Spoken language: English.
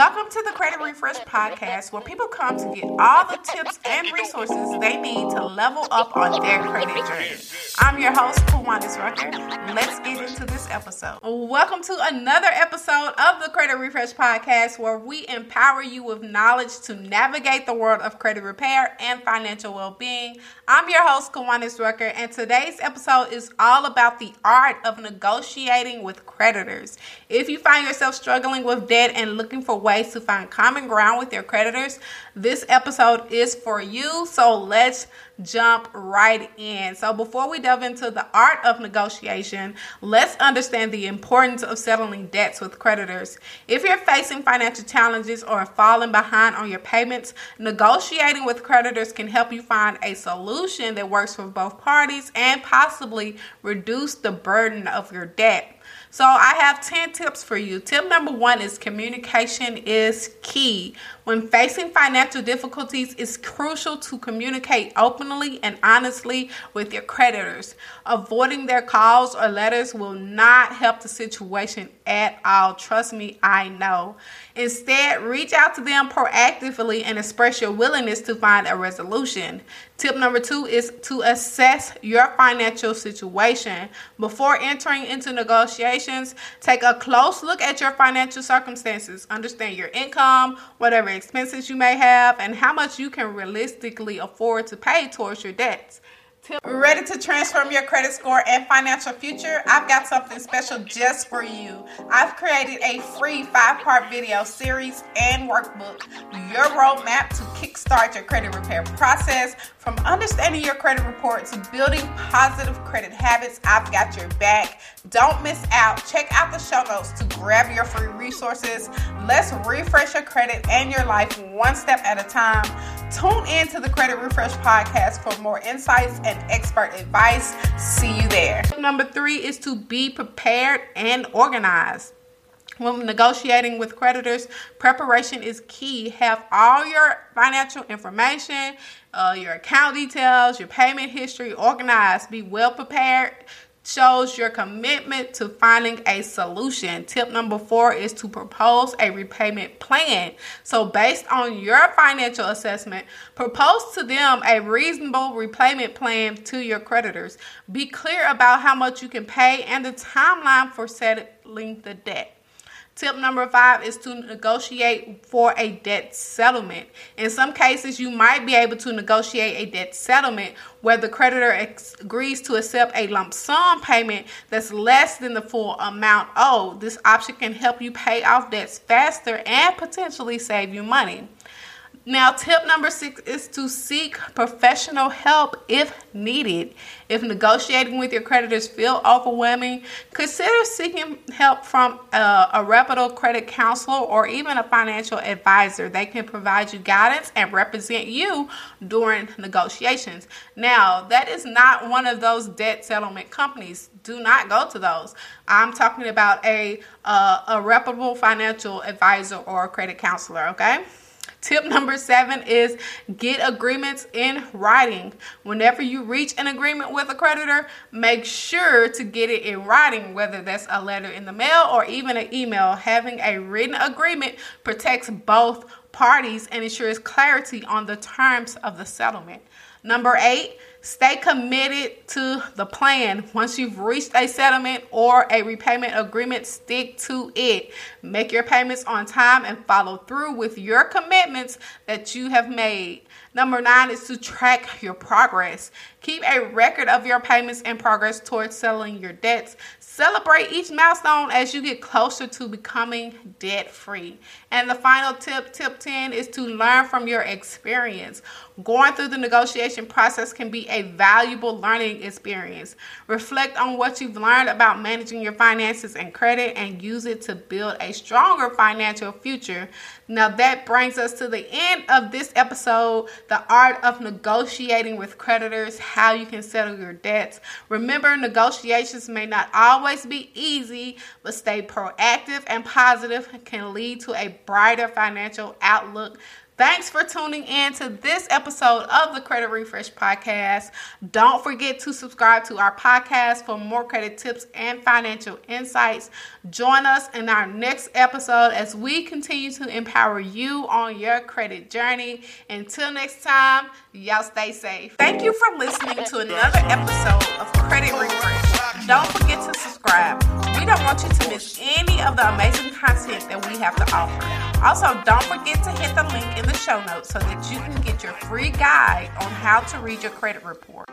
Welcome to the Credit Refresh Podcast, where people come to get all the tips and resources they need to level up on their credit journey. I'm your host, Kiwanis Rucker. Let's get into this episode. Welcome to another episode of the Credit Refresh Podcast, where we empower you with knowledge to navigate the world of credit repair and financial well being. I'm your host, Kiwanis Rucker, and today's episode is all about the art of negotiating with creditors. If you find yourself struggling with debt and looking for ways to find common ground with your creditors, this episode is for you. So let's jump right in. So, before we delve into the art of negotiation, let's understand the importance of settling debts with creditors. If you're facing financial challenges or falling behind on your payments, negotiating with creditors can help you find a solution that works for both parties and possibly reduce the burden of your debt. So I have 10 tips for you. Tip number one is communication is key. When facing financial difficulties, it's crucial to communicate openly and honestly with your creditors. Avoiding their calls or letters will not help the situation at all. Trust me, I know. Instead, reach out to them proactively and express your willingness to find a resolution. Tip number two is to assess your financial situation. Before entering into negotiations, take a close look at your financial circumstances. Understand your income, whatever expenses you may have, and how much you can realistically afford to pay towards your debts. Ready to transform your credit score and financial future? I've got something special just for you. I've created a free five part video series and workbook, Your Roadmap to Kickstart Your Credit Repair Process. From understanding your credit report to building positive credit habits, I've got your back. Don't miss out. Check out the show notes to grab your free resources. Let's refresh your credit and your life one step at a time. Tune in to the Credit Refresh podcast for more insights and expert advice. See you there. Number three is to be prepared and organized. When negotiating with creditors, preparation is key. Have all your financial information, uh, your account details, your payment history organized. Be well prepared shows your commitment to finding a solution. Tip number four is to propose a repayment plan. So, based on your financial assessment, propose to them a reasonable repayment plan to your creditors. Be clear about how much you can pay and the timeline for settling the debt. Tip number five is to negotiate for a debt settlement. In some cases, you might be able to negotiate a debt settlement where the creditor ex- agrees to accept a lump sum payment that's less than the full amount owed. This option can help you pay off debts faster and potentially save you money. Now, tip number six is to seek professional help if needed. If negotiating with your creditors feel overwhelming, consider seeking help from a, a reputable credit counselor or even a financial advisor. They can provide you guidance and represent you during negotiations. Now, that is not one of those debt settlement companies. Do not go to those. I'm talking about a uh, a reputable financial advisor or credit counselor. Okay. Tip number seven is get agreements in writing. Whenever you reach an agreement with a creditor, make sure to get it in writing, whether that's a letter in the mail or even an email. Having a written agreement protects both parties and ensures clarity on the terms of the settlement. Number eight, Stay committed to the plan. Once you've reached a settlement or a repayment agreement, stick to it. Make your payments on time and follow through with your commitments that you have made. Number nine is to track your progress. Keep a record of your payments and progress towards settling your debts. Celebrate each milestone as you get closer to becoming debt free. And the final tip, tip 10, is to learn from your experience. Going through the negotiation process can be a valuable learning experience. Reflect on what you've learned about managing your finances and credit and use it to build a stronger financial future. Now, that brings us to the end of this episode the art of negotiating with creditors, how you can settle your debts. Remember, negotiations may not always be easy, but stay proactive and positive can lead to a brighter financial outlook Thanks for tuning in to this episode of the Credit Refresh Podcast. Don't forget to subscribe to our podcast for more credit tips and financial insights. Join us in our next episode as we continue to empower you on your credit journey. Until next time, y'all stay safe. Thank you for listening to another episode of Credit Refresh. Don't forget to subscribe. Don't want you to miss any of the amazing content that we have to offer. Also, don't forget to hit the link in the show notes so that you can get your free guide on how to read your credit report.